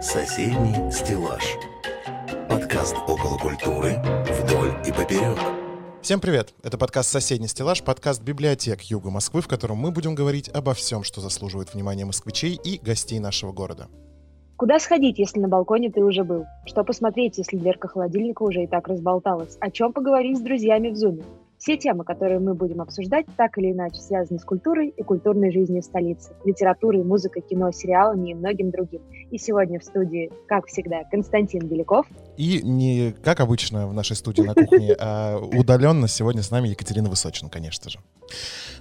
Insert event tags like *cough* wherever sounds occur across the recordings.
Соседний стеллаж. Подкаст около культуры вдоль и поперек. Всем привет! Это подкаст «Соседний стеллаж», подкаст библиотек Юга Москвы, в котором мы будем говорить обо всем, что заслуживает внимания москвичей и гостей нашего города. Куда сходить, если на балконе ты уже был? Что посмотреть, если дверка холодильника уже и так разболталась? О чем поговорить с друзьями в зуме? Все темы, которые мы будем обсуждать, так или иначе связаны с культурой и культурной жизнью столицы, литературой, музыкой, кино, сериалами и многим другим. И сегодня в студии, как всегда, Константин Беляков. И не как обычно в нашей студии на кухне, а удаленно сегодня с нами Екатерина Высочина, конечно же.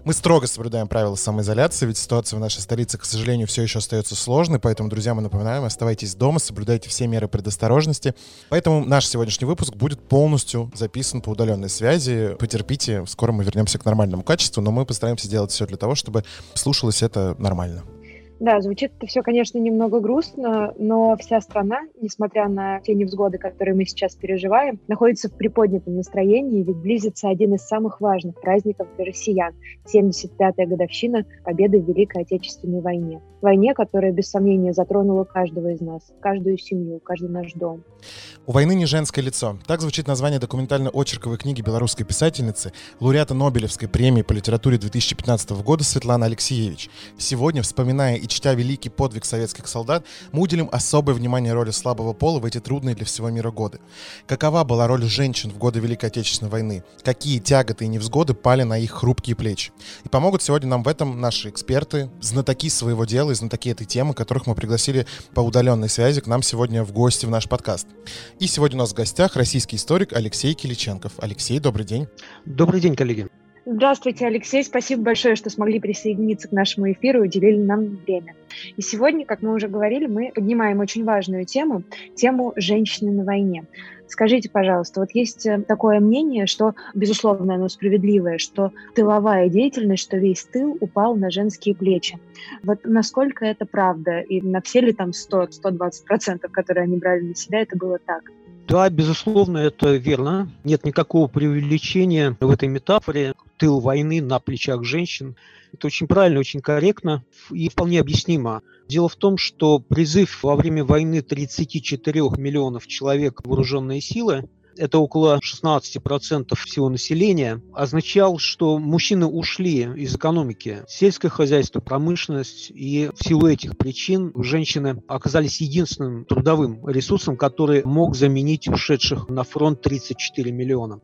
Мы строго соблюдаем правила самоизоляции, ведь ситуация в нашей столице, к сожалению, все еще остается сложной, поэтому, друзья, мы напоминаем, оставайтесь дома, соблюдайте все меры предосторожности. Поэтому наш сегодняшний выпуск будет полностью записан по удаленной связи. Потерпите, скоро мы вернемся к нормальному качеству, но мы постараемся сделать все для того, чтобы слушалось это нормально. Да, звучит это все, конечно, немного грустно, но вся страна, несмотря на те невзгоды, которые мы сейчас переживаем, находится в приподнятом настроении, ведь близится один из самых важных праздников для россиян – 75-я годовщина Победы в Великой Отечественной войне. Войне, которая, без сомнения, затронула каждого из нас, каждую семью, каждый наш дом. «У войны не женское лицо». Так звучит название документально-очерковой книги белорусской писательницы, лауреата Нобелевской премии по литературе 2015 года Светланы Алексеевич. Сегодня, вспоминая и чтя великий подвиг советских солдат, мы уделим особое внимание роли слабого пола в эти трудные для всего мира годы. Какова была роль женщин в годы Великой Отечественной войны? Какие тяготы и невзгоды пали на их хрупкие плечи? И помогут сегодня нам в этом наши эксперты, знатоки своего дела и знатоки этой темы, которых мы пригласили по удаленной связи к нам сегодня в гости в наш подкаст. И сегодня у нас в гостях российский историк Алексей Киличенков. Алексей, добрый день. Добрый день, коллеги. Здравствуйте, Алексей. Спасибо большое, что смогли присоединиться к нашему эфиру и уделили нам время. И сегодня, как мы уже говорили, мы поднимаем очень важную тему, тему женщины на войне. Скажите, пожалуйста, вот есть э, такое мнение, что, безусловно, оно справедливое, что тыловая деятельность, что весь тыл упал на женские плечи. Вот насколько это правда? И на все ли там 100-120%, которые они брали на себя, это было так? Да, безусловно, это верно. Нет никакого преувеличения в этой метафоре. Тыл войны на плечах женщин. Это очень правильно, очень корректно и вполне объяснимо. Дело в том, что призыв во время войны 34 миллионов человек вооруженные силы это около 16% всего населения, означал, что мужчины ушли из экономики. Сельское хозяйство, промышленность. И в силу этих причин женщины оказались единственным трудовым ресурсом, который мог заменить ушедших на фронт 34 миллиона.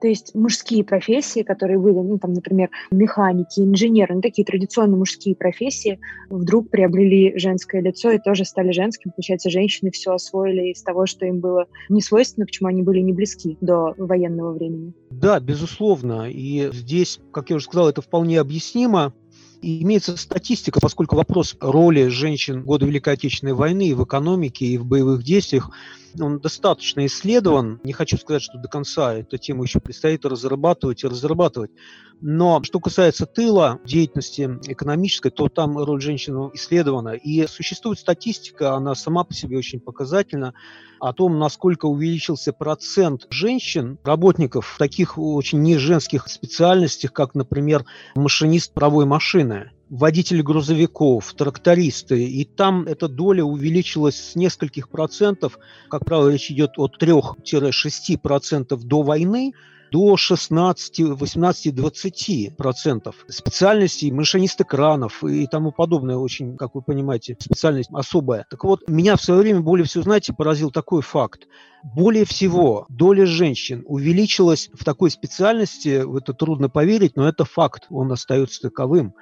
То есть мужские профессии, которые были, ну, там, например, механики, инженеры, ну, такие традиционные мужские профессии, вдруг приобрели женское лицо и тоже стали женским. Получается, женщины все освоили из того, что им было не свойственно, почему они были не близки до военного времени. Да, безусловно. И здесь, как я уже сказал, это вполне объяснимо. И имеется статистика, поскольку вопрос роли женщин в годы Великой Отечественной войны и в экономике, и в боевых действиях он достаточно исследован. Не хочу сказать, что до конца эту тему еще предстоит разрабатывать и разрабатывать. Но что касается тыла, деятельности экономической, то там роль женщин исследована. И существует статистика, она сама по себе очень показательна, о том, насколько увеличился процент женщин, работников в таких очень неженских специальностях, как, например, машинист правой машины водители грузовиков, трактористы, и там эта доля увеличилась с нескольких процентов, как правило, речь идет от 3-6 процентов до войны, до 16, 18, 20 процентов специальностей машинисты кранов и тому подобное очень, как вы понимаете, специальность особая. Так вот, меня в свое время более всего, знаете, поразил такой факт. Более всего доля женщин увеличилась в такой специальности, в это трудно поверить, но это факт, он остается таковым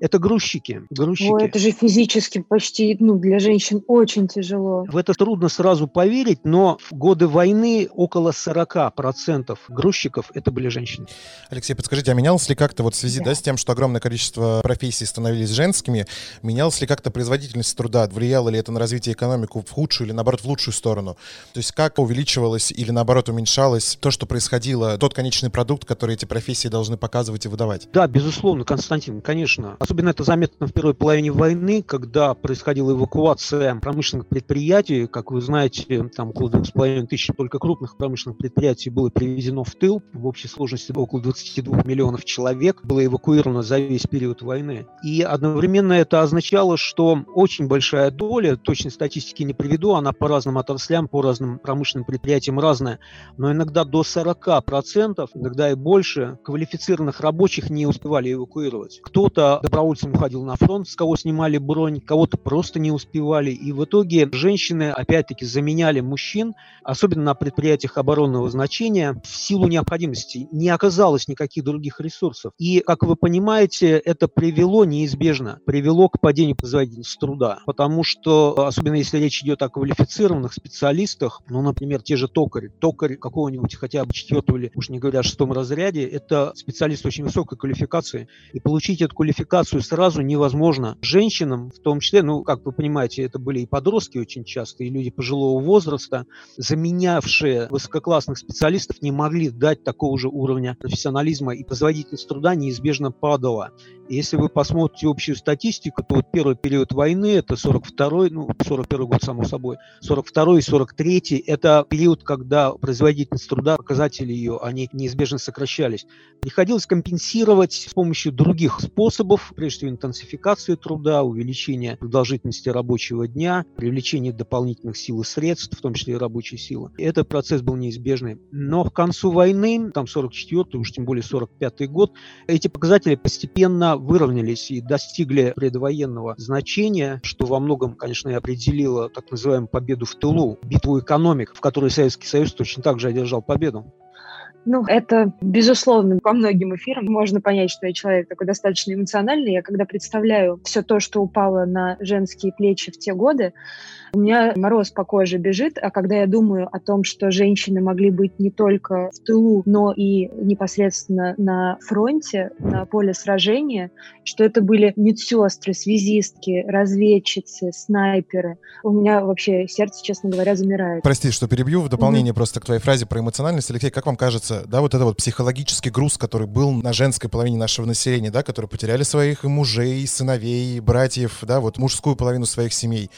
это грузчики. грузчики. Ой, это же физически почти, ну, для женщин очень тяжело. В это трудно сразу поверить, но в годы войны около 40% грузчиков это были женщины. Алексей, подскажите, а менялось ли как-то вот в связи да. Да, с тем, что огромное количество профессий становились женскими, менялось ли как-то производительность труда? Влияло ли это на развитие экономику в худшую или, наоборот, в лучшую сторону? То есть как увеличивалось или, наоборот, уменьшалось то, что происходило, тот конечный продукт, который эти профессии должны показывать и выдавать? Да, безусловно, Константин, конечно Особенно это заметно в первой половине войны, когда происходила эвакуация промышленных предприятий. Как вы знаете, там около 2,5 тысяч только крупных промышленных предприятий было перевезено в тыл. В общей сложности около 22 миллионов человек было эвакуировано за весь период войны. И одновременно это означало, что очень большая доля, точной статистики не приведу, она по разным отраслям, по разным промышленным предприятиям разная, но иногда до 40%, иногда и больше, квалифицированных рабочих не успевали эвакуировать. Кто-то добровольцем уходил на фронт, с кого снимали бронь, кого-то просто не успевали. И в итоге женщины, опять-таки, заменяли мужчин, особенно на предприятиях оборонного значения, в силу необходимости. Не оказалось никаких других ресурсов. И, как вы понимаете, это привело неизбежно, привело к падению производительности труда. Потому что, особенно если речь идет о квалифицированных специалистах, ну, например, те же токари, токарь какого-нибудь хотя бы четвертого или, уж не говоря, шестом разряде, это специалист очень высокой квалификации. И получить эту квалификацию сразу невозможно. Женщинам, в том числе, ну, как вы понимаете, это были и подростки очень часто, и люди пожилого возраста, заменявшие высококлассных специалистов, не могли дать такого же уровня профессионализма, и производительность труда неизбежно падала. Если вы посмотрите общую статистику, то вот первый период войны, это 42-й, ну, 41 год, само собой, 42 и 43 это период, когда производительность труда, показатели ее, они неизбежно сокращались. Приходилось компенсировать с помощью других способов, прежде всего интенсификации труда, увеличения продолжительности рабочего дня, привлечения дополнительных сил и средств, в том числе и рабочей силы. Этот процесс был неизбежный. Но к концу войны, там 44-й, уж тем более 45-й год, эти показатели постепенно выровнялись и достигли предвоенного значения, что во многом, конечно, и определило так называемую победу в тылу, битву экономик, в которой Советский Союз точно так же одержал победу. Ну, это, безусловно, по многим эфирам можно понять, что я человек такой достаточно эмоциональный. Я когда представляю все то, что упало на женские плечи в те годы, у меня мороз по коже бежит, а когда я думаю о том, что женщины могли быть не только в тылу, но и непосредственно на фронте, на поле сражения, что это были медсестры, связистки, разведчицы, снайперы, у меня вообще сердце, честно говоря, замирает. Прости, что перебью в дополнение mm-hmm. просто к твоей фразе про эмоциональность. Алексей, как вам кажется, да, вот это вот психологический груз, который был на женской половине нашего населения, да, которые потеряли своих мужей, сыновей, братьев, да, вот мужскую половину своих семей.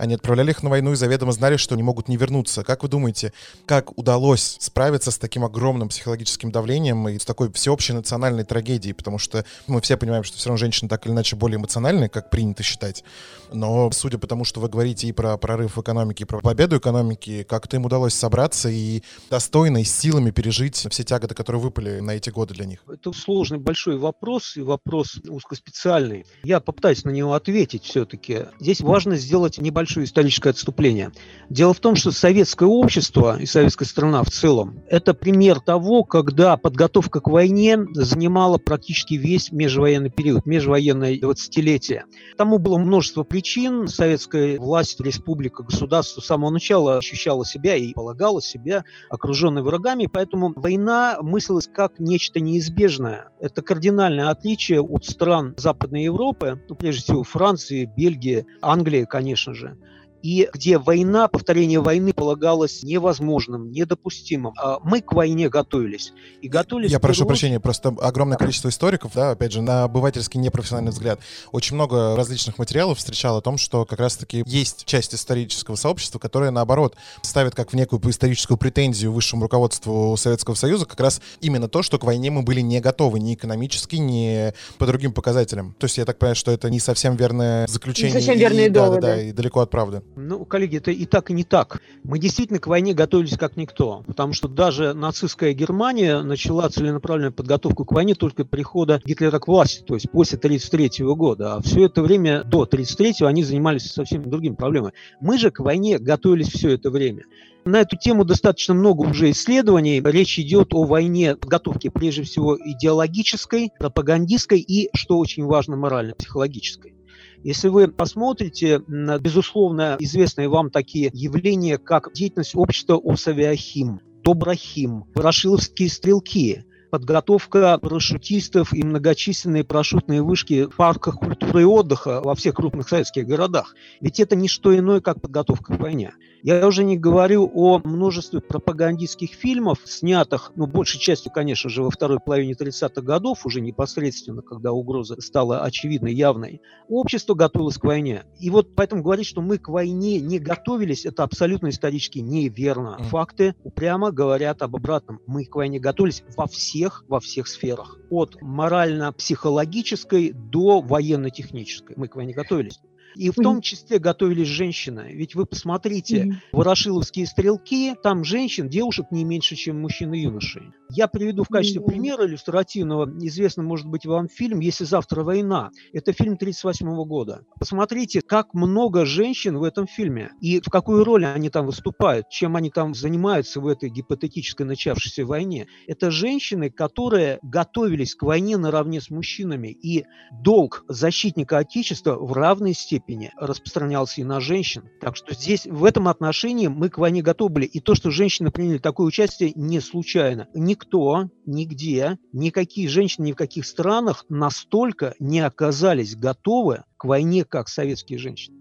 Они отправляли их на войну и заведомо знали, что не могут не вернуться. Как вы думаете, как удалось справиться с таким огромным психологическим давлением и с такой всеобщей национальной трагедией? Потому что мы все понимаем, что все равно женщины так или иначе более эмоциональные, как принято считать. Но судя по тому, что вы говорите и про прорыв экономики, и про победу экономики, как-то им удалось собраться и достойно и силами пережить все тяготы, которые выпали на эти годы для них? Это сложный большой вопрос и вопрос узкоспециальный. Я попытаюсь на него ответить все-таки. Здесь важно сделать небольшой небольшое историческое отступление. Дело в том, что советское общество и советская страна в целом – это пример того, когда подготовка к войне занимала практически весь межвоенный период, межвоенное 20-летие. Тому было множество причин. Советская власть, республика, государство с самого начала ощущала себя и полагала себя окруженной врагами, поэтому война мыслилась как нечто неизбежное. Это кардинальное отличие от стран Западной Европы, ну, прежде всего Франции, Бельгии, Англии, конечно же и где война, повторение войны полагалось невозможным, недопустимым. А мы к войне готовились. И готовились... Я прошу прощения, просто огромное количество историков, да, опять же, на обывательский непрофессиональный взгляд, очень много различных материалов встречал о том, что как раз-таки есть часть исторического сообщества, которая, наоборот, ставит как в некую историческую претензию высшему руководству Советского Союза как раз именно то, что к войне мы были не готовы ни экономически, ни по другим показателям. То есть я так понимаю, что это не совсем верное заключение. Не совсем верные и, доводы. Да, да, да, и далеко от правды. Ну, коллеги, это и так, и не так. Мы действительно к войне готовились как никто, потому что даже нацистская Германия начала целенаправленную подготовку к войне только прихода Гитлера к власти, то есть после 1933 года. А все это время до 1933 они занимались совсем другими проблемами. Мы же к войне готовились все это время. На эту тему достаточно много уже исследований. Речь идет о войне подготовки прежде всего идеологической, пропагандистской и, что очень важно, морально-психологической. Если вы посмотрите, безусловно, известные вам такие явления, как деятельность общества Осавиахим, Доброхим, Ворошиловские стрелки, подготовка парашютистов и многочисленные парашютные вышки в парках культуры и отдыха во всех крупных советских городах. Ведь это не что иное, как подготовка к войне. Я уже не говорю о множестве пропагандистских фильмов, снятых, ну, большей частью, конечно же, во второй половине 30-х годов, уже непосредственно, когда угроза стала очевидной, явной. Общество готовилось к войне. И вот поэтому говорить, что мы к войне не готовились, это абсолютно исторически неверно. Факты упрямо говорят об обратном. Мы к войне готовились во всех, во всех сферах. От морально-психологической до военно-технической. Мы к войне готовились. И в том числе готовились женщины. Ведь вы посмотрите, ворошиловские стрелки, там женщин, девушек не меньше, чем мужчин и юношей. Я приведу в качестве примера иллюстративного, известный, может быть, вам фильм «Если завтра война». Это фильм 1938 года. Посмотрите, как много женщин в этом фильме и в какую роль они там выступают, чем они там занимаются в этой гипотетической начавшейся войне. Это женщины, которые готовились к войне наравне с мужчинами. И долг защитника Отечества в равной степени степени распространялся и на женщин. Так что здесь в этом отношении мы к войне готовы были. И то, что женщины приняли такое участие, не случайно. Никто, нигде, никакие женщины ни в каких странах настолько не оказались готовы к войне, как советские женщины.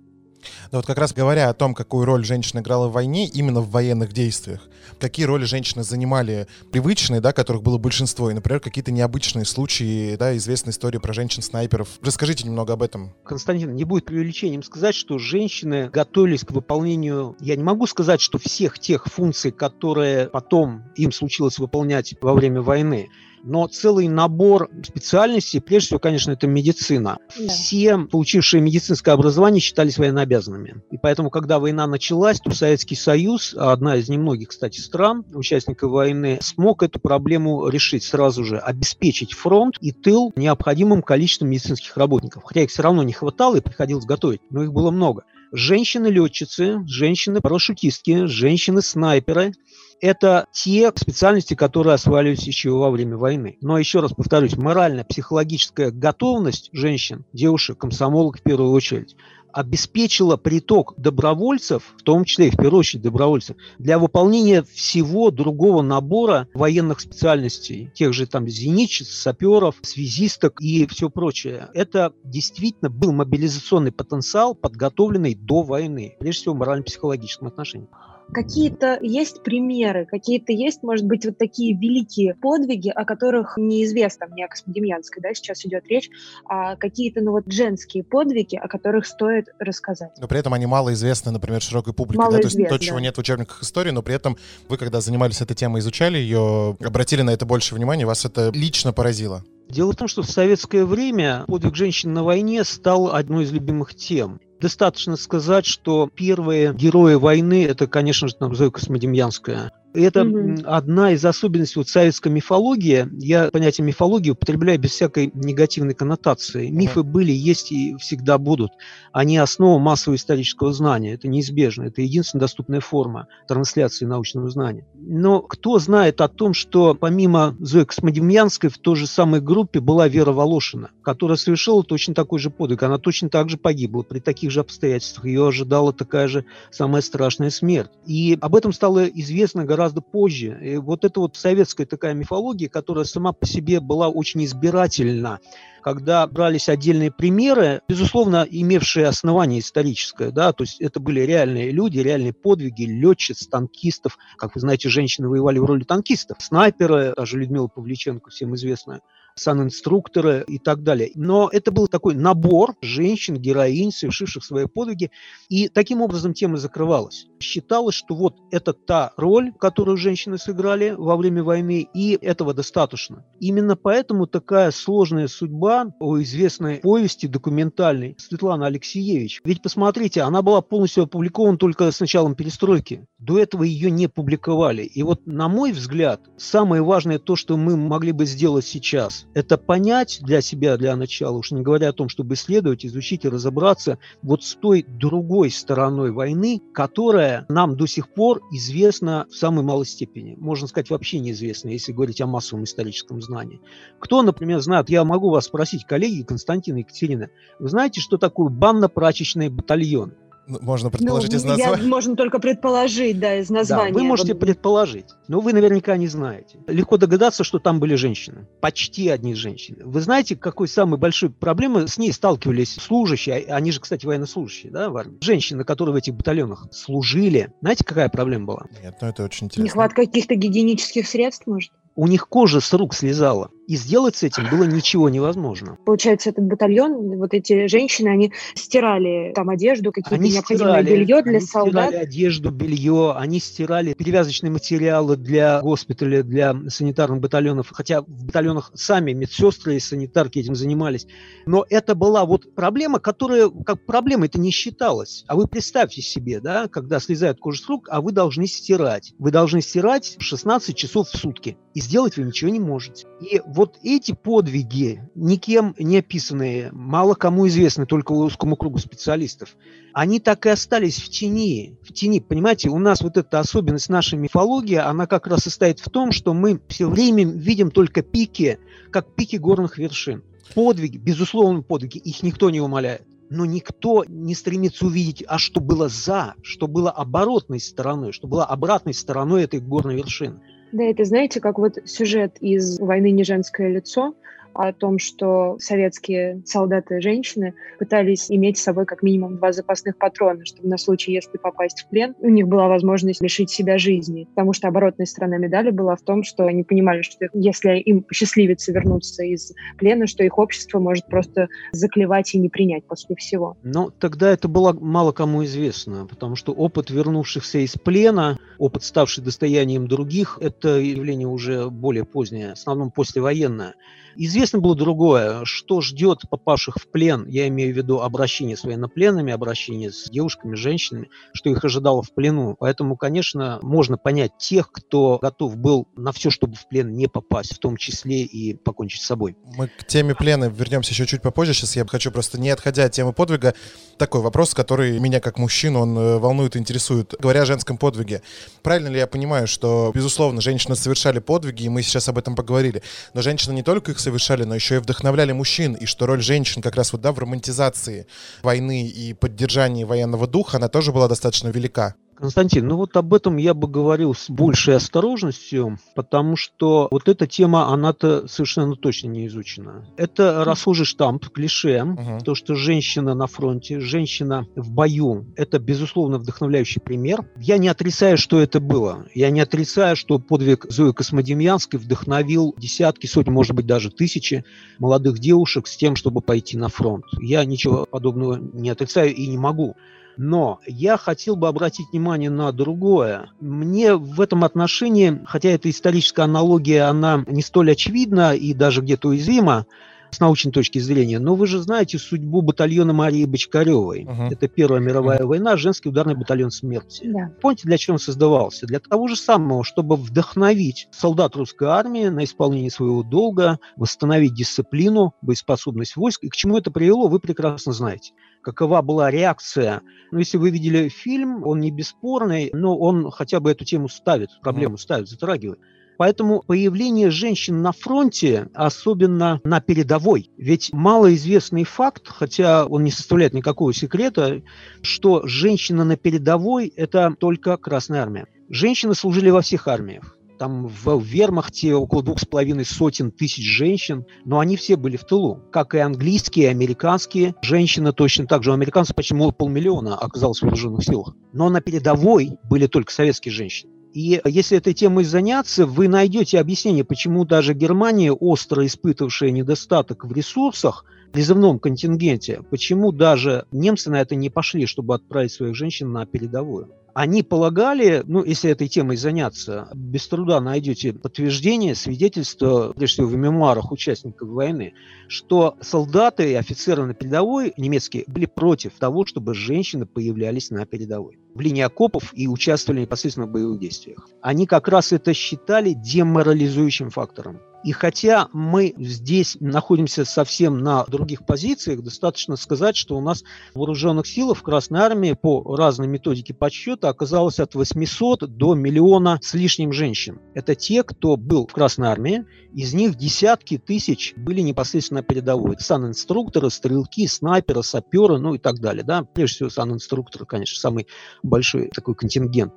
Да вот как раз говоря о том, какую роль женщина играла в войне, именно в военных действиях, какие роли женщины занимали привычные, да, которых было большинство, и, например, какие-то необычные случаи, да, известная история про женщин-снайперов. Расскажите немного об этом. Константин, не будет преувеличением сказать, что женщины готовились к выполнению, я не могу сказать, что всех тех функций, которые потом им случилось выполнять во время войны, но целый набор специальностей, прежде всего, конечно, это медицина. Да. Все, получившие медицинское образование, считались военнообязанными. И поэтому, когда война началась, то Советский Союз, одна из немногих, кстати, стран, участников войны, смог эту проблему решить сразу же, обеспечить фронт и тыл необходимым количеством медицинских работников. Хотя их все равно не хватало и приходилось готовить, но их было много. Женщины-летчицы, женщины-парашютистки, женщины-снайперы – это те специальности, которые осваивались еще во время войны. Но еще раз повторюсь, морально-психологическая готовность женщин, девушек, комсомолок в первую очередь, обеспечила приток добровольцев, в том числе и в первую очередь добровольцев, для выполнения всего другого набора военных специальностей, тех же там зенитчиц, саперов, связисток и все прочее. Это действительно был мобилизационный потенциал, подготовленный до войны, прежде всего в морально-психологическом отношении. Какие-то есть примеры, какие-то есть, может быть, вот такие великие подвиги, о которых неизвестно мне Космодемьянской, да, сейчас идет речь, а какие-то, ну вот, женские подвиги, о которых стоит рассказать. Но при этом они мало известны, например, широкой публике, мало да, известны, то есть то, чего нет в учебниках истории, но при этом вы, когда занимались этой темой, изучали ее, обратили на это больше внимания, вас это лично поразило? Дело в том, что в советское время подвиг женщин на войне стал одной из любимых тем. Достаточно сказать, что первые герои войны – это, конечно же, там Зоя Космодемьянская. Это mm-hmm. одна из особенностей вот советской мифологии. Я понятие мифологии употребляю без всякой негативной коннотации. Мифы были, есть и всегда будут. Они основа массового исторического знания. Это неизбежно. Это единственная доступная форма трансляции научного знания. Но кто знает о том, что помимо Зои Космодемьянской в той же самой группе была Вера Волошина, которая совершила точно такой же подвиг. Она точно так же погибла при таких же обстоятельствах. Ее ожидала такая же самая страшная смерть. И об этом стало известно гораздо гораздо позже. И вот это вот советская такая мифология, которая сама по себе была очень избирательна, когда брались отдельные примеры, безусловно, имевшие основание историческое, да, то есть это были реальные люди, реальные подвиги летчиц, танкистов. Как вы знаете, женщины воевали в роли танкистов. Снайперы, даже Людмила Павличенко, всем известная, санинструкторы и так далее. Но это был такой набор женщин, героинь, совершивших свои подвиги, и таким образом тема закрывалась. Считалось, что вот это та роль, которую женщины сыграли во время войны, и этого достаточно. Именно поэтому такая сложная судьба у известной повести документальной Светланы Алексеевич. Ведь посмотрите, она была полностью опубликована только с началом перестройки. До этого ее не публиковали. И вот, на мой взгляд, самое важное то, что мы могли бы сделать сейчас, это понять для себя, для начала, уж не говоря о том, чтобы исследовать, изучить и разобраться вот с той другой стороной войны, которая нам до сих пор известна в самой малой степени. Можно сказать, вообще неизвестна, если говорить о массовом историческом знании. Кто, например, знает, я могу вас спросить, коллеги Константин и Екатерина, вы знаете, что такое банно-прачечный батальон? Ну, можно предположить ну, из названия. можно только предположить, да, из названия. Да, вы можете вот. предположить, но вы наверняка не знаете. Легко догадаться, что там были женщины. Почти одни женщины. Вы знаете, какой самой большой проблемой с ней сталкивались служащие, а, они же, кстати, военнослужащие, да, в армии. Женщины, которые в этих батальонах служили. Знаете, какая проблема была? Нет, ну это очень интересно. Нехватка каких-то гигиенических средств, может? У них кожа с рук слезала. И сделать с этим было ничего невозможно. Получается, этот батальон, вот эти женщины, они стирали там одежду, какие-то Они необходимое стирали, белье для они солдат. стирали одежду, белье, они стирали перевязочные материалы для госпиталя, для санитарных батальонов, хотя в батальонах сами медсестры и санитарки этим занимались. Но это была вот проблема, которая как проблема это не считалась. А вы представьте себе, да, когда слезает кожа с рук, а вы должны стирать. Вы должны стирать 16 часов в сутки. И сделать вы ничего не можете. И вот эти подвиги, никем не описанные, мало кому известны, только узкому кругу специалистов, они так и остались в тени. В тени, понимаете, у нас вот эта особенность нашей мифологии, она как раз состоит в том, что мы все время видим только пики, как пики горных вершин. Подвиги, безусловно, подвиги, их никто не умаляет. Но никто не стремится увидеть, а что было за, что было оборотной стороной, что было обратной стороной этой горной вершины. Да, это знаете, как вот сюжет из «Войны не женское лицо», о том, что советские солдаты и женщины пытались иметь с собой как минимум два запасных патрона, чтобы на случай, если попасть в плен, у них была возможность лишить себя жизни. Потому что оборотная сторона медали была в том, что они понимали, что если им посчастливится вернуться из плена, что их общество может просто заклевать и не принять после всего. Но тогда это было мало кому известно, потому что опыт вернувшихся из плена, опыт, ставший достоянием других, это явление уже более позднее, в основном послевоенное. Известно было другое, что ждет попавших в плен, я имею в виду обращение с военнопленными, обращение с девушками, женщинами, что их ожидало в плену. Поэтому, конечно, можно понять тех, кто готов был на все, чтобы в плен не попасть, в том числе и покончить с собой. Мы к теме плена вернемся еще чуть попозже. Сейчас я хочу просто, не отходя от темы подвига, такой вопрос, который меня как мужчину, он э, волнует и интересует. Говоря о женском подвиге, правильно ли я понимаю, что, безусловно, женщины совершали подвиги, и мы сейчас об этом поговорили, но женщины не только их совершали, но еще и вдохновляли мужчин, и что роль женщин как раз вот, да, в романтизации войны и поддержании военного духа, она тоже была достаточно велика. Константин, ну вот об этом я бы говорил с большей осторожностью, потому что вот эта тема, она-то совершенно точно не изучена. Это расхожий штамп, клише, uh-huh. то, что женщина на фронте, женщина в бою, это, безусловно, вдохновляющий пример. Я не отрицаю, что это было. Я не отрицаю, что подвиг Зои Космодемьянской вдохновил десятки, сотни, может быть, даже тысячи молодых девушек с тем, чтобы пойти на фронт. Я ничего подобного не отрицаю и не могу. Но я хотел бы обратить внимание на другое. Мне в этом отношении, хотя эта историческая аналогия, она не столь очевидна и даже где-то уязвима, с научной точки зрения. Но вы же знаете судьбу батальона Марии Бочкаревой. Uh-huh. Это Первая мировая uh-huh. война, женский ударный батальон смерти. Yeah. Помните, для чего он создавался? Для того же самого, чтобы вдохновить солдат русской армии на исполнение своего долга, восстановить дисциплину, боеспособность войск. И к чему это привело, вы прекрасно знаете какова была реакция. Ну, если вы видели фильм, он не бесспорный, но он хотя бы эту тему ставит, проблему ставит, затрагивает. Поэтому появление женщин на фронте, особенно на передовой, ведь малоизвестный факт, хотя он не составляет никакого секрета, что женщина на передовой – это только Красная Армия. Женщины служили во всех армиях там в вермахте около двух с половиной сотен тысяч женщин, но они все были в тылу. Как и английские, и американские женщины точно так же. У американцев почему полмиллиона оказалось в вооруженных силах. Но на передовой были только советские женщины. И если этой темой заняться, вы найдете объяснение, почему даже Германия, остро испытывавшая недостаток в ресурсах, в призывном контингенте, почему даже немцы на это не пошли, чтобы отправить своих женщин на передовую. Они полагали, ну, если этой темой заняться, без труда найдете подтверждение, свидетельство, прежде всего в мемуарах участников войны, что солдаты и офицеры на передовой немецкие были против того, чтобы женщины появлялись на передовой в линии окопов и участвовали непосредственно в боевых действиях. Они как раз это считали деморализующим фактором. И хотя мы здесь находимся совсем на других позициях, достаточно сказать, что у нас вооруженных силах в Красной Армии по разной методике подсчета оказалось от 800 до миллиона с лишним женщин. Это те, кто был в Красной Армии, из них десятки тысяч были непосредственно передовой. Сан-инструкторы, стрелки, снайперы, саперы, ну и так далее. Да? Прежде всего, сан-инструкторы, конечно, самый большой такой контингент.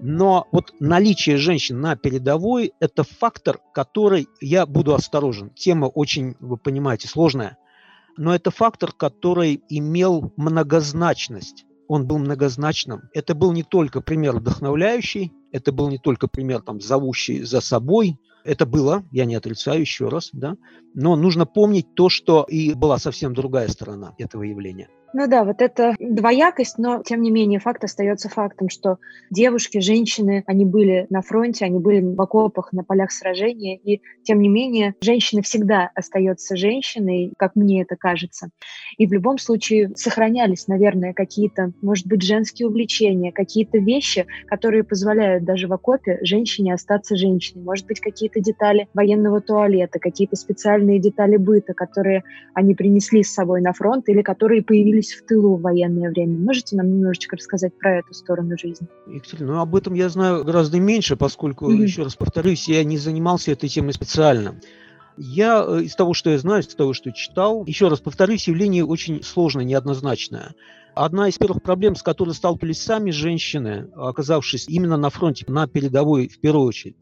Но вот наличие женщин на передовой – это фактор, который я буду осторожен. Тема очень, вы понимаете, сложная. Но это фактор, который имел многозначность. Он был многозначным. Это был не только пример вдохновляющий, это был не только пример там, зовущий за собой, это было, я не отрицаю еще раз, да, но нужно помнить то, что и была совсем другая сторона этого явления. Ну да, вот это двоякость, но тем не менее факт остается фактом, что девушки, женщины, они были на фронте, они были в окопах, на полях сражения, и тем не менее женщина всегда остается женщиной, как мне это кажется. И в любом случае сохранялись, наверное, какие-то, может быть, женские увлечения, какие-то вещи, которые позволяют даже в окопе женщине остаться женщиной. Может быть, какие-то детали военного туалета, какие-то специальные детали быта, которые они принесли с собой на фронт или которые появились находились в тылу в военное время. Можете нам немножечко рассказать про эту сторону жизни? Екатерина, ну об этом я знаю гораздо меньше, поскольку, mm-hmm. еще раз повторюсь, я не занимался этой темой специально. Я э, из того, что я знаю, из того, что читал, еще раз повторюсь, явление очень сложное, неоднозначное. Одна из первых проблем, с которой сталкивались сами женщины, оказавшись именно на фронте, на передовой в первую очередь,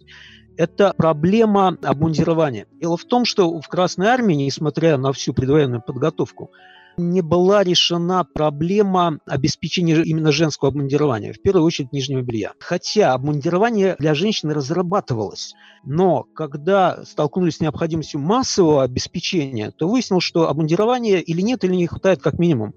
это проблема обмундирования. Дело в том, что в Красной Армии, несмотря на всю предвоенную подготовку, не была решена проблема обеспечения именно женского обмундирования, в первую очередь нижнего белья. Хотя обмундирование для женщин разрабатывалось, но когда столкнулись с необходимостью массового обеспечения, то выяснилось, что обмундирования или нет, или не хватает как минимум.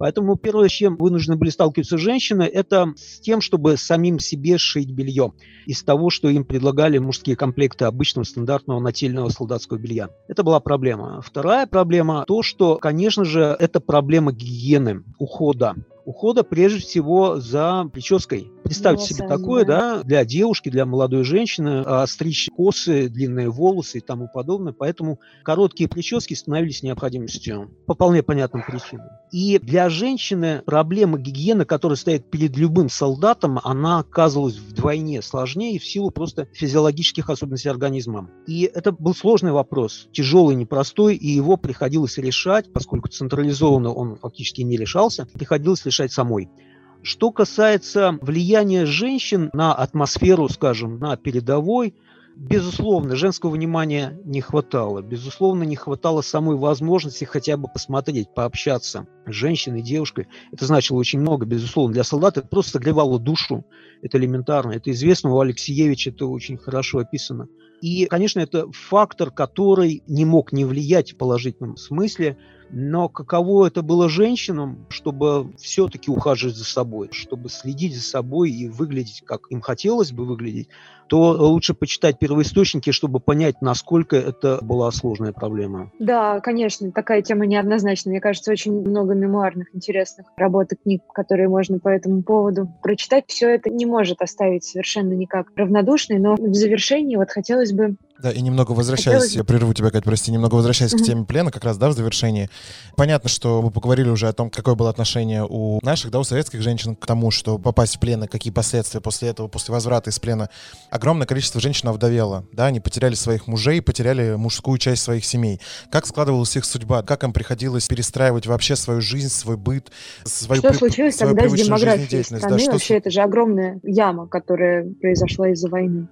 Поэтому первое, с чем вынуждены были сталкиваться женщины, это с тем, чтобы самим себе шить белье из того, что им предлагали мужские комплекты обычного стандартного нательного солдатского белья. Это была проблема. Вторая проблема то, что, конечно же, это проблема гигиены, ухода ухода прежде всего за прической. Представьте себе такое, да? да, для девушки, для молодой женщины, а стричь косы, длинные волосы и тому подобное. Поэтому короткие прически становились необходимостью по вполне понятным причинам. И для женщины проблема гигиены, которая стоит перед любым солдатом, она оказывалась вдвойне сложнее в силу просто физиологических особенностей организма. И это был сложный вопрос, тяжелый, непростой, и его приходилось решать, поскольку централизованно он фактически не решался, приходилось решать самой. Что касается влияния женщин на атмосферу, скажем, на передовой, безусловно, женского внимания не хватало. Безусловно, не хватало самой возможности хотя бы посмотреть, пообщаться с женщиной, девушкой. Это значило очень много, безусловно. Для солдата это просто согревало душу. Это элементарно. Это известно, у Алексеевича это очень хорошо описано. И, конечно, это фактор, который не мог не влиять в положительном смысле но каково это было женщинам, чтобы все-таки ухаживать за собой, чтобы следить за собой и выглядеть, как им хотелось бы выглядеть, то лучше почитать первоисточники, чтобы понять, насколько это была сложная проблема. Да, конечно, такая тема неоднозначная. Мне кажется, очень много мемуарных интересных работ и книг, которые можно по этому поводу прочитать. Все это не может оставить совершенно никак равнодушной, но в завершении вот хотелось бы да, и немного возвращаясь, Хотелось... я прерву тебя, Кать, прости, немного возвращаясь mm-hmm. к теме плена, как раз, да, в завершении. Понятно, что мы поговорили уже о том, какое было отношение у наших, да, у советских женщин к тому, что попасть в плен, и какие последствия после этого, после возврата из плена огромное количество женщин овдовело, да, они потеряли своих мужей, потеряли мужскую часть своих семей. Как складывалась их судьба? Как им приходилось перестраивать вообще свою жизнь, свой быт, свою Что при... случилось свою тогда с демографией страны? Да, что... Вообще, это же огромная яма, которая произошла из-за войны.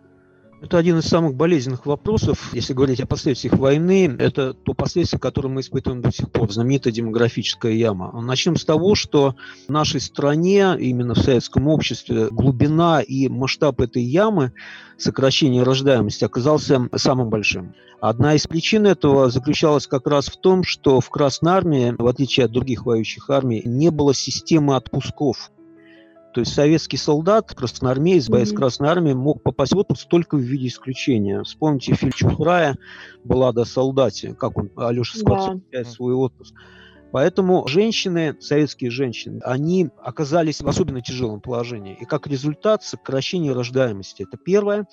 Это один из самых болезненных вопросов, если говорить о последствиях войны. Это то последствие, которое мы испытываем до сих пор, знаменитая демографическая яма. Начнем с того, что в нашей стране, именно в советском обществе, глубина и масштаб этой ямы, сокращение рождаемости, оказался самым большим. Одна из причин этого заключалась как раз в том, что в Красной армии, в отличие от других воюющих армий, не было системы отпусков то есть советский солдат, красноармеец, боец mm-hmm. Красной Армии мог попасть в отпуск только в виде исключения. Вспомните фильм Чухрая «Баллада о солдате», как он, Алеша Скотт, да. свой отпуск. Поэтому женщины, советские женщины, они оказались в особенно тяжелом положении. И как результат сокращение рождаемости. Это первое.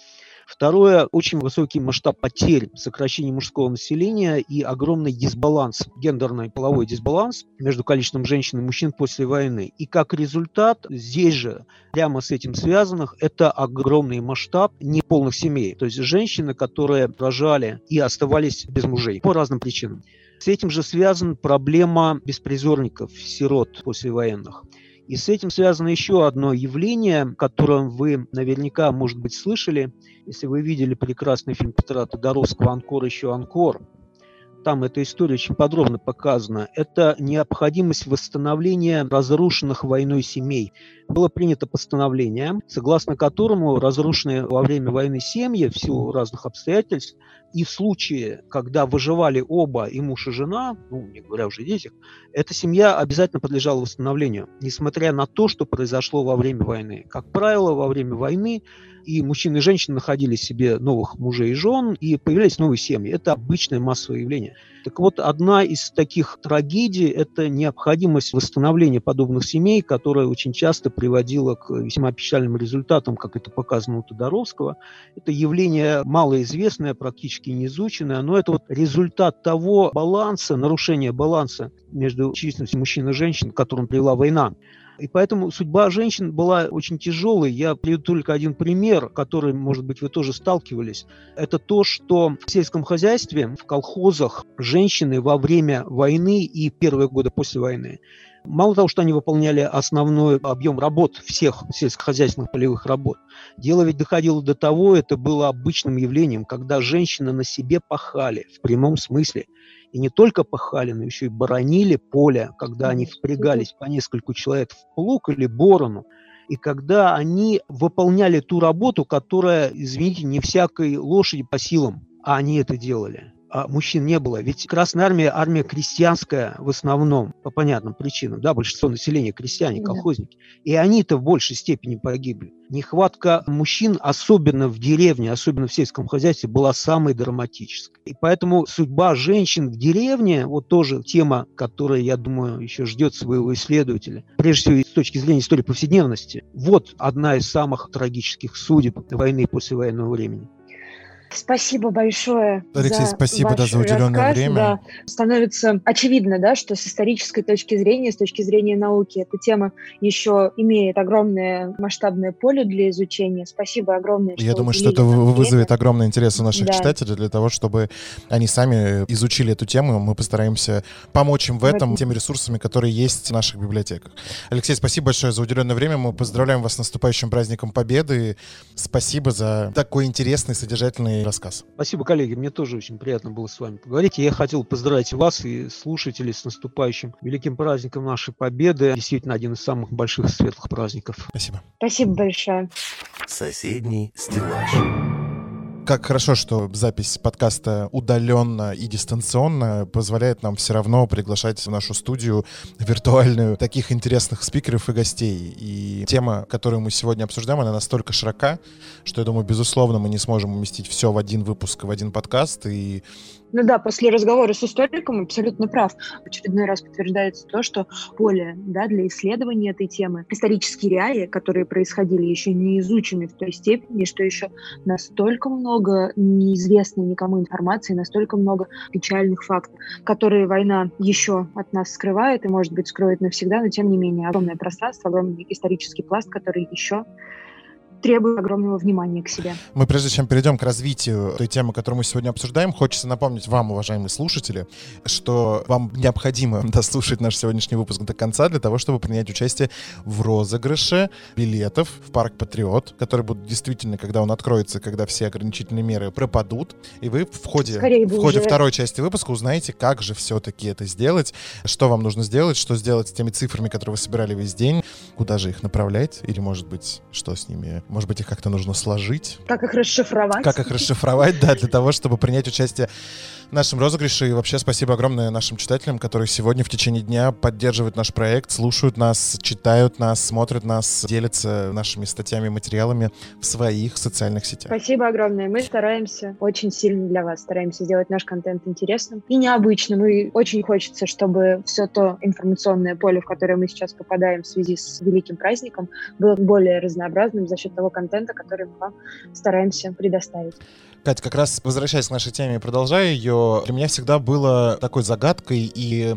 Второе, очень высокий масштаб потерь, сокращение мужского населения и огромный дисбаланс, гендерный половой дисбаланс между количеством женщин и мужчин после войны. И как результат, здесь же прямо с этим связанных, это огромный масштаб неполных семей. То есть женщины, которые рожали и оставались без мужей по разным причинам. С этим же связана проблема беспризорников, сирот послевоенных. И с этим связано еще одно явление, о вы наверняка, может быть, слышали, если вы видели прекрасный фильм Петра Тодоровского «Анкор еще Анкор», там эта история очень подробно показана, это необходимость восстановления разрушенных войной семей. Было принято постановление, согласно которому разрушенные во время войны семьи в силу разных обстоятельств и в случае, когда выживали оба, и муж, и жена, ну, не говоря уже о детях, эта семья обязательно подлежала восстановлению, несмотря на то, что произошло во время войны. Как правило, во время войны и мужчины и женщины находили себе новых мужей и жен, и появлялись новые семьи. Это обычное массовое явление. Так вот, одна из таких трагедий – это необходимость восстановления подобных семей, которая очень часто приводила к весьма печальным результатам, как это показано у Тодоровского. Это явление малоизвестное, практически неизученное, но это вот результат того баланса, нарушения баланса между численностью мужчин и женщин, к которому привела война. И поэтому судьба женщин была очень тяжелой. Я приведу только один пример, который, может быть, вы тоже сталкивались. Это то, что в сельском хозяйстве, в колхозах женщины во время войны и первые годы после войны Мало того, что они выполняли основной объем работ, всех сельскохозяйственных полевых работ, дело ведь доходило до того, это было обычным явлением, когда женщины на себе пахали, в прямом смысле. И не только пахали, но еще и боронили поле, когда они впрягались по нескольку человек в плуг или борону. И когда они выполняли ту работу, которая, извините, не всякой лошади по силам, а они это делали а мужчин не было. Ведь Красная Армия – армия крестьянская в основном, по понятным причинам. Да, большинство населения – крестьяне, колхозники. И они-то в большей степени погибли. Нехватка мужчин, особенно в деревне, особенно в сельском хозяйстве, была самой драматической. И поэтому судьба женщин в деревне, вот тоже тема, которая, я думаю, еще ждет своего исследователя, прежде всего с точки зрения истории повседневности, вот одна из самых трагических судеб войны и послевоенного времени. Спасибо большое. Алексей, за спасибо ваш да, за уделенное рассказ, время. Да. Становится очевидно, да, что с исторической точки зрения, с точки зрения науки, эта тема еще имеет огромное масштабное поле для изучения. Спасибо огромное. Я думаю, что это вызовет огромный интерес у наших да. читателей для того, чтобы они сами изучили эту тему. Мы постараемся помочь им в этом, в теми ресурсами, которые есть в наших библиотеках. Алексей, спасибо большое за уделенное время. Мы поздравляем вас с наступающим праздником Победы. Спасибо за такой интересный, содержательный рассказ. Спасибо, коллеги. Мне тоже очень приятно было с вами поговорить. Я хотел поздравить вас и слушателей с наступающим великим праздником нашей победы. Действительно, один из самых больших светлых праздников. Спасибо. Спасибо большое. Соседний стеллаж. Как хорошо, что запись подкаста удаленно и дистанционно позволяет нам все равно приглашать в нашу студию виртуальную таких интересных спикеров и гостей. И тема, которую мы сегодня обсуждаем, она настолько широка, что, я думаю, безусловно, мы не сможем уместить все в один выпуск, в один подкаст. И ну да, после разговора с историком абсолютно прав. В очередной раз подтверждается то, что поле да, для исследования этой темы, исторические реалии, которые происходили, еще не изучены в той степени, что еще настолько много неизвестной никому информации, настолько много печальных фактов, которые война еще от нас скрывает и, может быть, скроет навсегда, но тем не менее огромное пространство, огромный исторический пласт, который еще требует огромного внимания к себе. Мы прежде чем перейдем к развитию той темы, которую мы сегодня обсуждаем, хочется напомнить вам, уважаемые слушатели, что вам необходимо *laughs* дослушать наш сегодняшний выпуск до конца для того, чтобы принять участие в розыгрыше билетов в парк Патриот, который будет действительно, когда он откроется, когда все ограничительные меры пропадут, и вы в ходе, в ходе второй части выпуска узнаете, как же все-таки это сделать, что вам нужно сделать, что сделать с теми цифрами, которые вы собирали весь день, куда же их направлять, или, может быть, что с ними может быть, их как-то нужно сложить. Как их расшифровать. Как их расшифровать, да, для того, чтобы принять участие нашем розыгрыше. И вообще спасибо огромное нашим читателям, которые сегодня в течение дня поддерживают наш проект, слушают нас, читают нас, смотрят нас, делятся нашими статьями и материалами в своих социальных сетях. Спасибо огромное. Мы стараемся очень сильно для вас, стараемся сделать наш контент интересным и необычным. И очень хочется, чтобы все то информационное поле, в которое мы сейчас попадаем в связи с великим праздником, было более разнообразным за счет того контента, который мы вам стараемся предоставить. Катя, как раз возвращаясь к нашей теме и продолжая ее, для меня всегда было такой загадкой и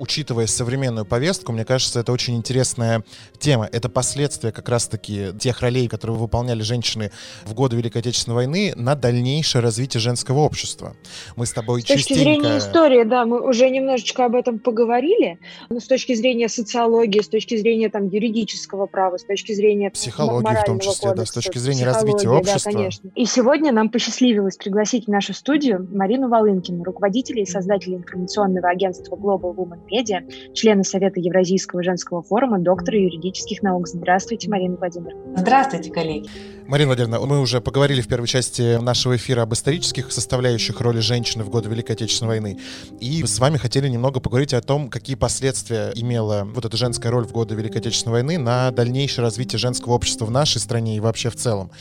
учитывая современную повестку, мне кажется, это очень интересная тема. Это последствия как раз-таки тех ролей, которые выполняли женщины в годы Великой Отечественной войны на дальнейшее развитие женского общества. Мы с тобой с точки частенько... зрения истории, да, мы уже немножечко об этом поговорили, но с точки зрения социологии, с точки зрения там юридического права, с точки зрения психологии в том числе, кодекса, да, с точки зрения развития общества. Да, конечно. И сегодня нам посчастливилось пригласить в нашу студию Марину Волынкину, руководителя и создателя информационного агентства Global Woman Media, члена Совета Евразийского женского форума, доктора юридических наук. Здравствуйте, Марина Владимировна. Здравствуйте, коллеги. Марина Владимировна, мы уже поговорили в первой части нашего эфира об исторических составляющих роли женщины в годы Великой Отечественной войны. И с вами хотели немного поговорить о том, какие последствия имела вот эта женская роль в годы Великой Отечественной войны на дальнейшее развитие женского общества в нашей стране и вообще в целом.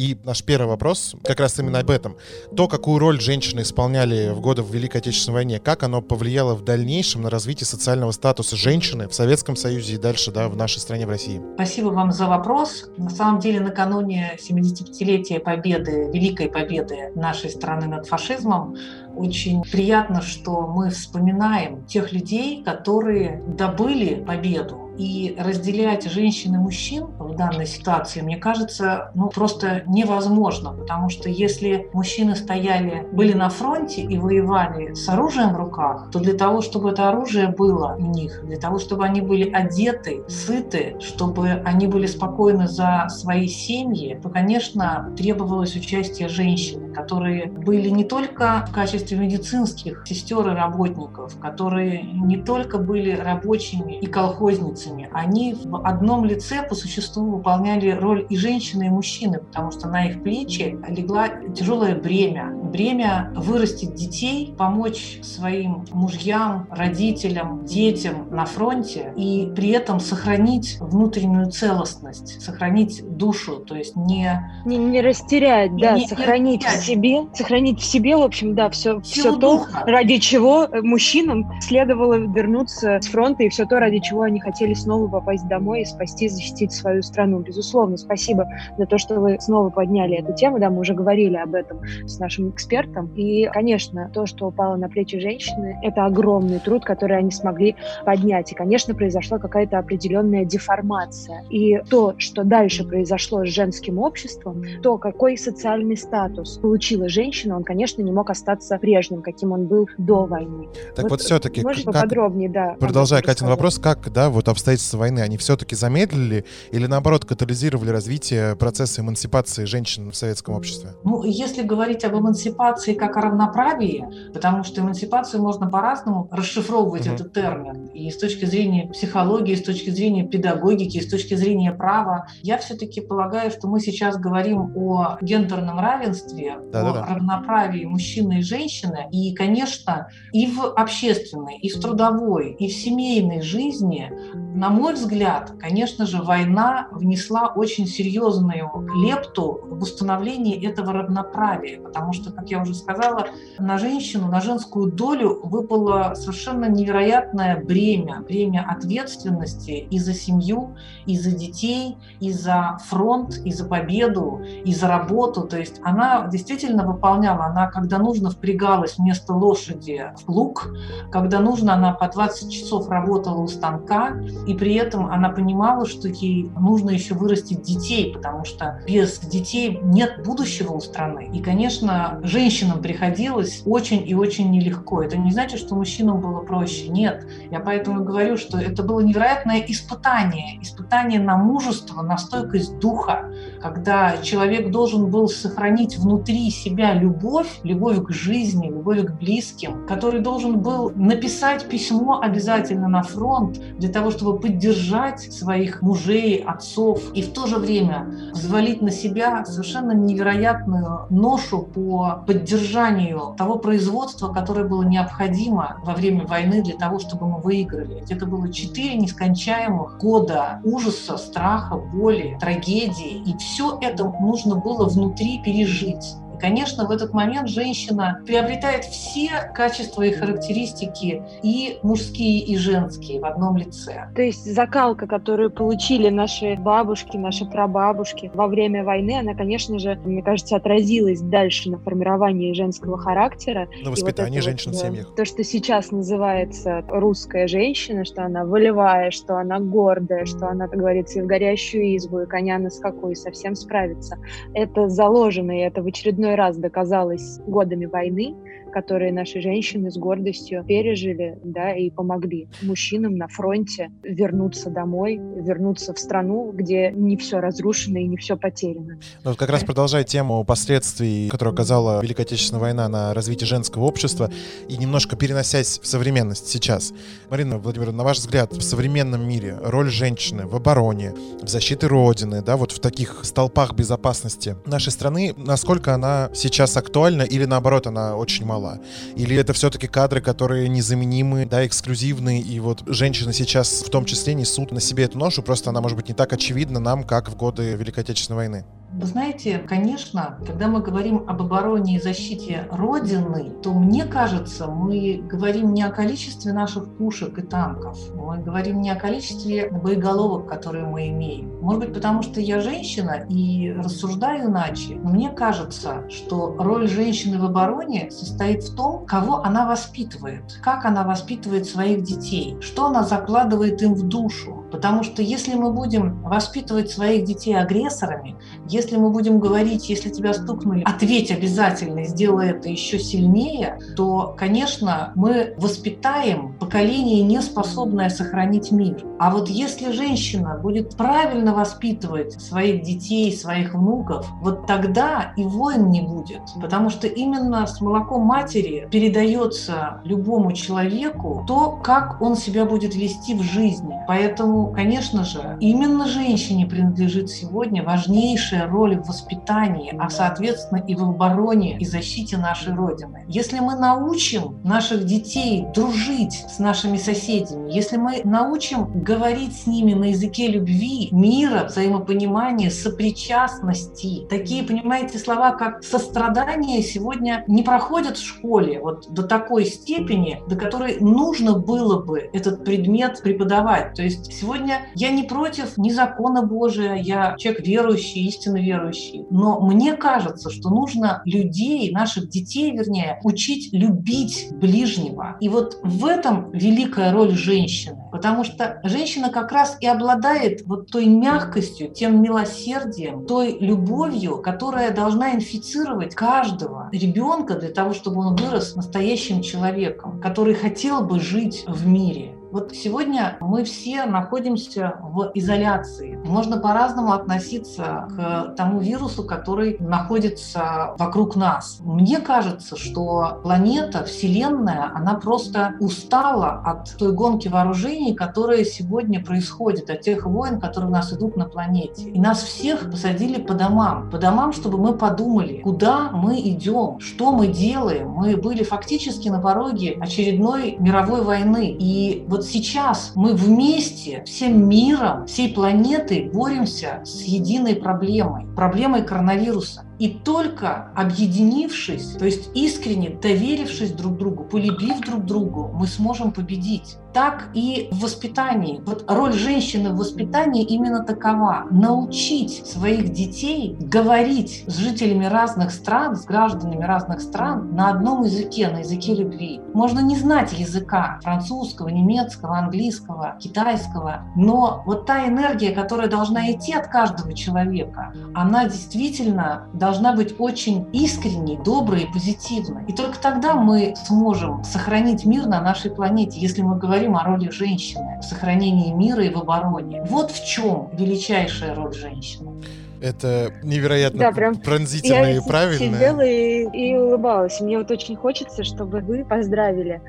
И наш первый вопрос как раз именно об этом. То, какую роль женщины исполняли в годы Великой Отечественной войне, как оно повлияло в дальнейшем на развитие социального статуса женщины в Советском Союзе и дальше да, в нашей стране, в России? Спасибо вам за вопрос. На самом деле, накануне 75-летия победы, Великой победы нашей страны над фашизмом, очень приятно, что мы вспоминаем тех людей, которые добыли победу, и разделять женщин и мужчин в данной ситуации, мне кажется, ну, просто невозможно, потому что если мужчины стояли, были на фронте и воевали с оружием в руках, то для того, чтобы это оружие было у них, для того, чтобы они были одеты, сыты, чтобы они были спокойны за свои семьи, то, конечно, требовалось участие женщин, которые были не только в качестве медицинских сестер и работников, которые не только были рабочими и колхозницами, они в одном лице по существу выполняли роль и женщины, и мужчины, потому что на их плечи легла тяжелое бремя. Бремя вырастить детей, помочь своим мужьям, родителям, детям на фронте и при этом сохранить внутреннюю целостность, сохранить душу, то есть не... Не, не растерять, да, не, сохранить не в себе, сохранить в себе, в общем, да, все, все то, ради чего мужчинам следовало вернуться с фронта и все то, ради чего они хотели снова попасть домой и спасти, защитить свою страну. Безусловно, спасибо за то, что вы снова подняли эту тему. Да, мы уже говорили об этом с нашим экспертом. И, конечно, то, что упало на плечи женщины, это огромный труд, который они смогли поднять. И, конечно, произошла какая-то определенная деформация. И то, что дальше произошло с женским обществом, то, какой социальный статус получила женщина, он, конечно, не мог остаться прежним, каким он был до войны. Так вот, вот все-таки... Можно как, поподробнее, да. Продолжая Катин вопрос, как, да, вот обстоятельства войны, они все-таки замедлили или, наоборот, катализировали развитие процесса эмансипации женщин в советском обществе? Ну, если говорить об эмансипации как о равноправии, потому что эмансипацию можно по-разному расшифровывать угу. этот термин. И с точки зрения психологии, и с точки зрения педагогики, и с точки зрения права, я все-таки полагаю, что мы сейчас говорим о гендерном равенстве, да, о равноправии мужчины и женщины. И, конечно, и в общественной, и в трудовой, и в семейной жизни на мой взгляд, конечно же, война внесла очень серьезную лепту в установление этого равноправия, потому что, как я уже сказала, на женщину, на женскую долю выпало совершенно невероятное бремя, бремя ответственности и за семью, и за детей, и за фронт, и за победу, и за работу. То есть она действительно выполняла, она, когда нужно, впрягалась вместо лошади в лук, когда нужно, она по 20 часов работала у станка, и при этом она понимала, что ей нужно еще вырастить детей, потому что без детей нет будущего у страны. И, конечно, женщинам приходилось очень и очень нелегко. Это не значит, что мужчинам было проще. Нет. Я поэтому говорю, что это было невероятное испытание. Испытание на мужество, на стойкость духа, когда человек должен был сохранить внутри себя любовь, любовь к жизни, любовь к близким, который должен был написать письмо обязательно на фронт для того, чтобы поддержать своих мужей, отцов и в то же время взвалить на себя совершенно невероятную ношу по поддержанию того производства, которое было необходимо во время войны для того, чтобы мы выиграли. Это было четыре нескончаемых года ужаса, страха, боли, трагедии. И все это нужно было внутри пережить конечно, в этот момент женщина приобретает все качества и характеристики и мужские, и женские в одном лице. То есть закалка, которую получили наши бабушки, наши прабабушки во время войны, она, конечно же, мне кажется, отразилась дальше на формировании женского характера. На воспитании вот женщин вот, в семьях. То, что сейчас называется русская женщина, что она волевая, что она гордая, что она, как говорится, и в горящую избу, и коня на скаку, и совсем справится. Это заложено, и это в очередной очередной раз доказалось годами войны, которые наши женщины с гордостью пережили, да, и помогли мужчинам на фронте вернуться домой, вернуться в страну, где не все разрушено и не все потеряно. Ну, как раз продолжая тему последствий, которые оказала Великая Отечественная война на развитие женского общества, и немножко переносясь в современность сейчас. Марина Владимировна, на ваш взгляд, в современном мире роль женщины в обороне, в защите Родины, да, вот в таких столпах безопасности нашей страны, насколько она сейчас актуальна или наоборот она очень мало? Мало? Или это все-таки кадры, которые незаменимы, да, эксклюзивные, и вот женщины сейчас в том числе несут на себе эту ношу, просто она может быть не так очевидна нам, как в годы Великой Отечественной войны? Вы знаете, конечно, когда мы говорим об обороне и защите Родины, то мне кажется, мы говорим не о количестве наших пушек и танков, мы говорим не о количестве боеголовок, которые мы имеем. Может быть, потому что я женщина и рассуждаю иначе, мне кажется, что роль женщины в обороне состоит в том, кого она воспитывает, как она воспитывает своих детей, что она закладывает им в душу, Потому что если мы будем воспитывать своих детей агрессорами, если мы будем говорить, если тебя стукнули, ответь обязательно, сделай это еще сильнее, то, конечно, мы воспитаем поколение, не способное сохранить мир. А вот если женщина будет правильно воспитывать своих детей, своих внуков, вот тогда и войн не будет. Потому что именно с молоком матери передается любому человеку то, как он себя будет вести в жизни. Поэтому конечно же, именно женщине принадлежит сегодня важнейшая роль в воспитании, а соответственно и в обороне и защите нашей Родины. Если мы научим наших детей дружить с нашими соседями, если мы научим говорить с ними на языке любви, мира, взаимопонимания, сопричастности, такие, понимаете, слова, как сострадание сегодня не проходят в школе вот до такой степени, до которой нужно было бы этот предмет преподавать. То есть сегодня Сегодня я не против ни закона Божия, я человек верующий, истинно верующий. Но мне кажется, что нужно людей, наших детей, вернее, учить любить ближнего. И вот в этом великая роль женщины. Потому что женщина как раз и обладает вот той мягкостью, тем милосердием, той любовью, которая должна инфицировать каждого ребенка для того, чтобы он вырос настоящим человеком, который хотел бы жить в мире. Вот сегодня мы все находимся в изоляции. Можно по-разному относиться к тому вирусу, который находится вокруг нас. Мне кажется, что планета, Вселенная, она просто устала от той гонки вооружений, которая сегодня происходит, от тех войн, которые у нас идут на планете. И нас всех посадили по домам. По домам, чтобы мы подумали, куда мы идем, что мы делаем. Мы были фактически на пороге очередной мировой войны. И вот вот сейчас мы вместе, всем миром, всей планетой боремся с единой проблемой, проблемой коронавируса. И только объединившись, то есть искренне доверившись друг другу, полюбив друг другу, мы сможем победить. Так и в воспитании. Вот роль женщины в воспитании именно такова. Научить своих детей говорить с жителями разных стран, с гражданами разных стран на одном языке, на языке любви. Можно не знать языка французского, немецкого, английского, китайского, но вот та энергия, которая должна идти от каждого человека, она действительно должна должна быть очень искренней, доброй и позитивной. И только тогда мы сможем сохранить мир на нашей планете, если мы говорим о роли женщины в сохранении мира и в обороне. Вот в чем величайшая роль женщины. Это невероятно Да, прям пронзительно Я и правильно. сидела и, и улыбалась. Мне вот очень хочется, чтобы вы поздравили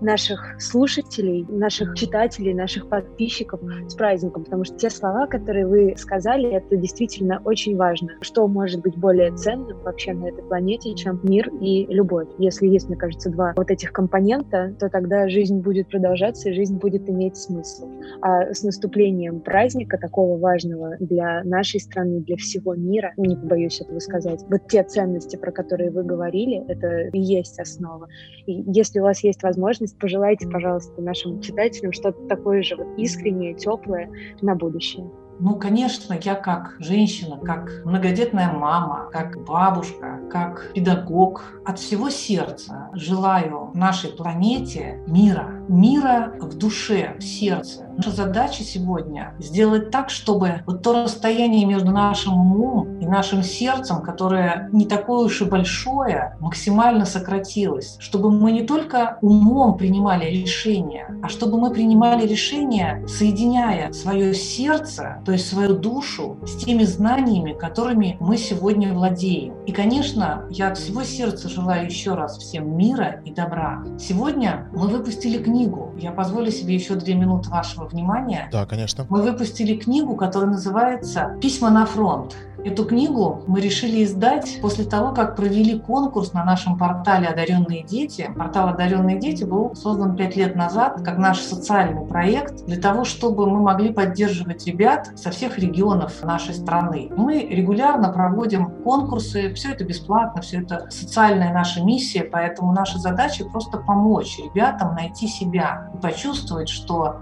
наших слушателей, наших читателей, наших подписчиков с праздником, потому что те слова, которые вы сказали, это действительно очень важно. Что может быть более ценным вообще на этой планете, чем мир и любовь? Если есть, мне кажется, два вот этих компонента, то тогда жизнь будет продолжаться, и жизнь будет иметь смысл. А с наступлением праздника, такого важного для нашей страны, для всего мира, не побоюсь этого сказать, вот те ценности, про которые вы говорили, это и есть основа. И если у вас есть возможность, возможность, пожелайте, пожалуйста, нашим читателям что-то такое же вот искреннее, теплое на будущее. Ну, конечно, я как женщина, как многодетная мама, как бабушка, как педагог от всего сердца желаю нашей планете мира, мира в душе, в сердце. Наша задача сегодня сделать так, чтобы вот то расстояние между нашим умом и нашим сердцем, которое не такое уж и большое, максимально сократилось. Чтобы мы не только умом принимали решения, а чтобы мы принимали решения, соединяя свое сердце, то есть свою душу с теми знаниями, которыми мы сегодня владеем. И, конечно, я от всего сердца желаю еще раз всем мира и добра. Сегодня мы выпустили книгу. Я позволю себе еще две минуты вашего внимания. Да, конечно. Мы выпустили книгу, которая называется «Письма на фронт». Эту книгу мы решили издать после того, как провели конкурс на нашем портале «Одаренные дети». Портал «Одаренные дети» был создан пять лет назад как наш социальный проект для того, чтобы мы могли поддерживать ребят со всех регионов нашей страны. Мы регулярно проводим конкурсы, все это бесплатно, все это социальная наша миссия, поэтому наша задача просто помочь ребятам найти себя и почувствовать, что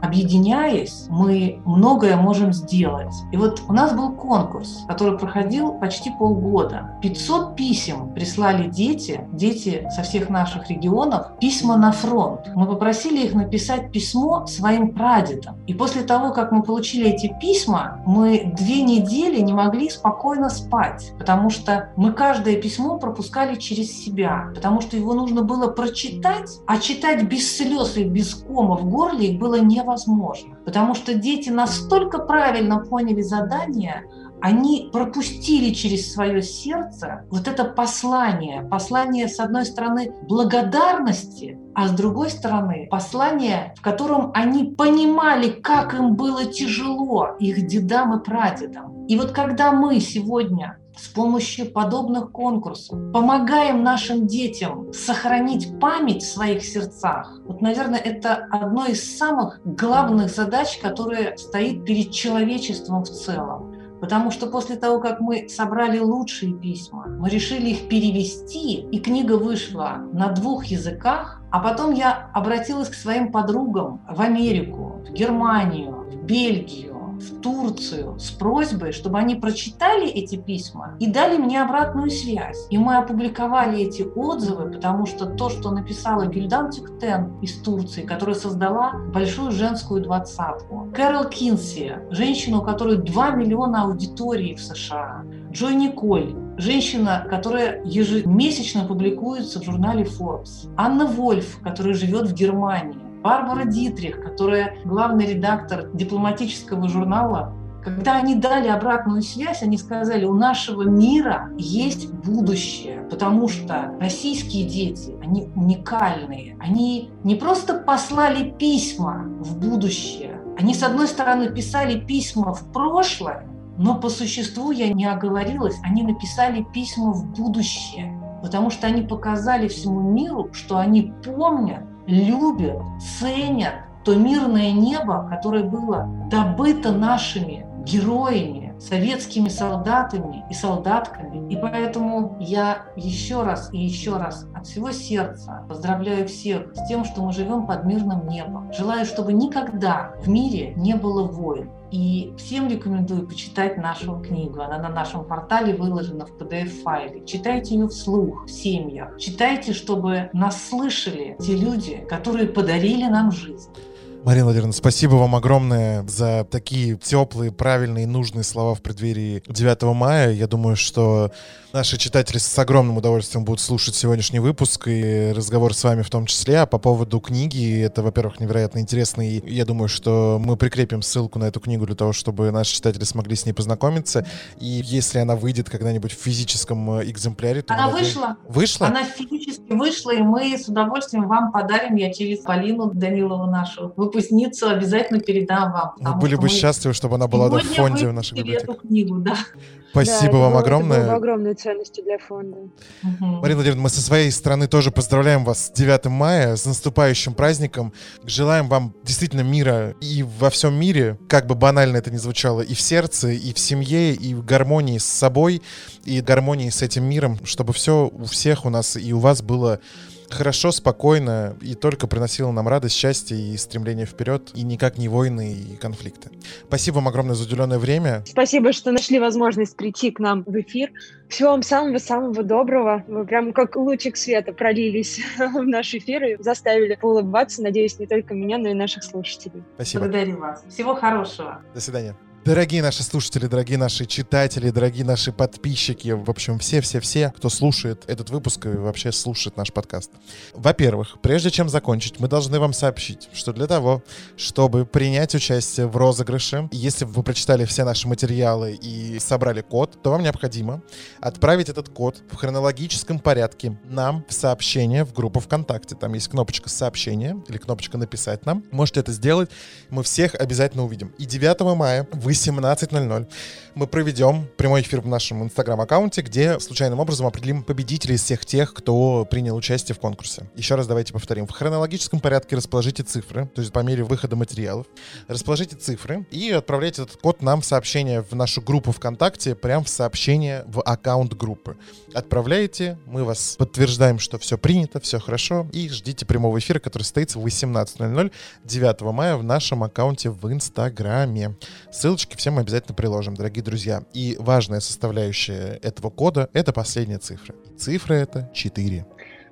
объединяясь, мы многое можем сделать. И вот у нас был конкурс, который проходил почти полгода. 500 писем прислали дети, дети со всех наших регионов, письма на фронт. Мы попросили их написать письмо своим прадедам. И после того, как мы получили эти письма, мы две недели не могли спокойно спать, потому что мы каждое письмо пропускали через себя, потому что его нужно было прочитать, а читать без слез и без кома в горле их было невозможно, потому что дети настолько правильно поняли задание, они пропустили через свое сердце вот это послание. Послание, с одной стороны, благодарности, а с другой стороны, послание, в котором они понимали, как им было тяжело их дедам и прадедам. И вот когда мы сегодня с помощью подобных конкурсов помогаем нашим детям сохранить память в своих сердцах. Вот, наверное, это одно из самых главных задач, которая стоит перед человечеством в целом. Потому что после того, как мы собрали лучшие письма, мы решили их перевести, и книга вышла на двух языках, а потом я обратилась к своим подругам в Америку, в Германию, в Бельгию, в Турцию с просьбой, чтобы они прочитали эти письма и дали мне обратную связь. И мы опубликовали эти отзывы, потому что то, что написала Гюльдан Тюктен из Турции, которая создала большую женскую двадцатку, Кэрол Кинси, женщина, у которой 2 миллиона аудитории в США, Джой Николь, женщина, которая ежемесячно публикуется в журнале Forbes, Анна Вольф, которая живет в Германии, Барбара Дитрих, которая главный редактор дипломатического журнала, когда они дали обратную связь, они сказали, у нашего мира есть будущее, потому что российские дети, они уникальные. Они не просто послали письма в будущее, они, с одной стороны, писали письма в прошлое, но по существу, я не оговорилась, они написали письма в будущее, потому что они показали всему миру, что они помнят любят, ценят то мирное небо, которое было добыто нашими героями, советскими солдатами и солдатками. И поэтому я еще раз и еще раз от всего сердца поздравляю всех с тем, что мы живем под мирным небом. Желаю, чтобы никогда в мире не было войн. И всем рекомендую почитать нашу книгу. Она на нашем портале выложена в PDF-файле. Читайте ее вслух в семьях. Читайте, чтобы нас слышали те люди, которые подарили нам жизнь. Марина Владимировна, спасибо вам огромное за такие теплые, правильные, нужные слова в преддверии 9 мая. Я думаю, что наши читатели с огромным удовольствием будут слушать сегодняшний выпуск и разговор с вами в том числе. А по поводу книги, это, во-первых, невероятно интересно, и я думаю, что мы прикрепим ссылку на эту книгу для того, чтобы наши читатели смогли с ней познакомиться. И если она выйдет когда-нибудь в физическом э, экземпляре, то... Она вышла. Вышла? Она физически вышла, и мы с удовольствием вам подарим, я через Полину Данилову нашу выпускницу обязательно передам вам. Мы были бы мы... счастливы, чтобы она была в фонде в нашей библиотеке. эту книгу, да. Спасибо да, вам было, огромное. Это было огромной ценностью для фонда. Угу. Марина Владимировна, мы со своей стороны тоже поздравляем вас с 9 мая, с наступающим праздником. Желаем вам действительно мира и во всем мире, как бы банально это ни звучало, и в сердце, и в семье, и в гармонии с собой, и гармонии с этим миром, чтобы все у всех у нас и у вас было хорошо, спокойно и только приносило нам радость, счастье и стремление вперед, и никак не войны и конфликты. Спасибо вам огромное за уделенное время. Спасибо, что нашли возможность прийти к нам в эфир. Всего вам самого-самого доброго. Вы прям как лучик света пролились *laughs* в наш эфир и заставили улыбаться, надеюсь, не только меня, но и наших слушателей. Спасибо. Благодарю вас. Всего хорошего. До свидания. Дорогие наши слушатели, дорогие наши читатели, дорогие наши подписчики, в общем, все-все-все, кто слушает этот выпуск и вообще слушает наш подкаст. Во-первых, прежде чем закончить, мы должны вам сообщить, что для того, чтобы принять участие в розыгрыше, если вы прочитали все наши материалы и собрали код, то вам необходимо отправить этот код в хронологическом порядке нам в сообщение в группу ВКонтакте. Там есть кнопочка «Сообщение» или кнопочка «Написать нам». Можете это сделать, мы всех обязательно увидим. И 9 мая вы 18.00 мы проведем прямой эфир в нашем инстаграм-аккаунте, где случайным образом определим победителей из всех тех, кто принял участие в конкурсе. Еще раз давайте повторим. В хронологическом порядке расположите цифры, то есть по мере выхода материалов. Расположите цифры и отправляйте этот код нам в сообщение в нашу группу ВКонтакте, прям в сообщение в аккаунт группы. Отправляете, мы вас подтверждаем, что все принято, все хорошо, и ждите прямого эфира, который состоится в 18.00 9 мая в нашем аккаунте в Инстаграме. Ссылочки всем обязательно приложим, дорогие друзья. И важная составляющая этого кода — это последняя цифра. Цифра это 4.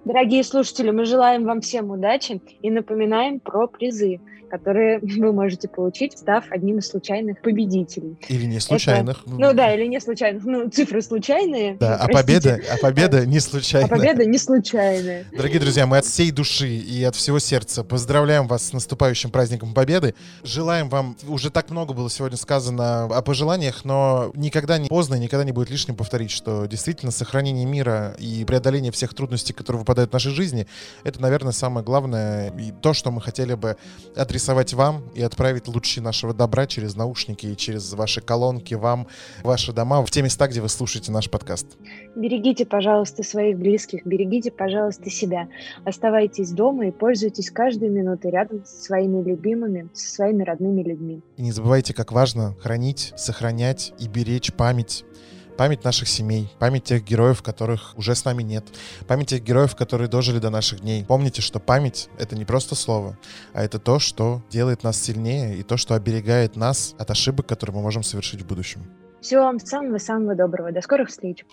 Дорогие слушатели, мы желаем вам всем удачи и напоминаем про призы которые *laughs* вы можете получить, став одним из случайных победителей. Или не случайных. Это, ну да, или не случайных. Ну, цифры случайные. Да, а победа, а *laughs* победа не случайная. А победа не случайная. Дорогие друзья, мы от всей души и от всего сердца поздравляем вас с наступающим праздником Победы. Желаем вам, уже так много было сегодня сказано о пожеланиях, но никогда не поздно, никогда не будет лишним повторить, что действительно сохранение мира и преодоление всех трудностей, которые выпадают в нашей жизни, это, наверное, самое главное и то, что мы хотели бы адресовать адресовать вам и отправить лучи нашего добра через наушники и через ваши колонки вам, ваши дома, в те места, где вы слушаете наш подкаст. Берегите, пожалуйста, своих близких, берегите, пожалуйста, себя. Оставайтесь дома и пользуйтесь каждой минутой рядом со своими любимыми, со своими родными людьми. И не забывайте, как важно хранить, сохранять и беречь память память наших семей, память тех героев, которых уже с нами нет, память тех героев, которые дожили до наших дней. Помните, что память — это не просто слово, а это то, что делает нас сильнее и то, что оберегает нас от ошибок, которые мы можем совершить в будущем. Всего вам самого-самого доброго. До скорых встреч.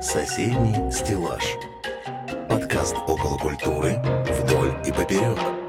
Соседний стеллаж. Подкаст около культуры вдоль и поперек.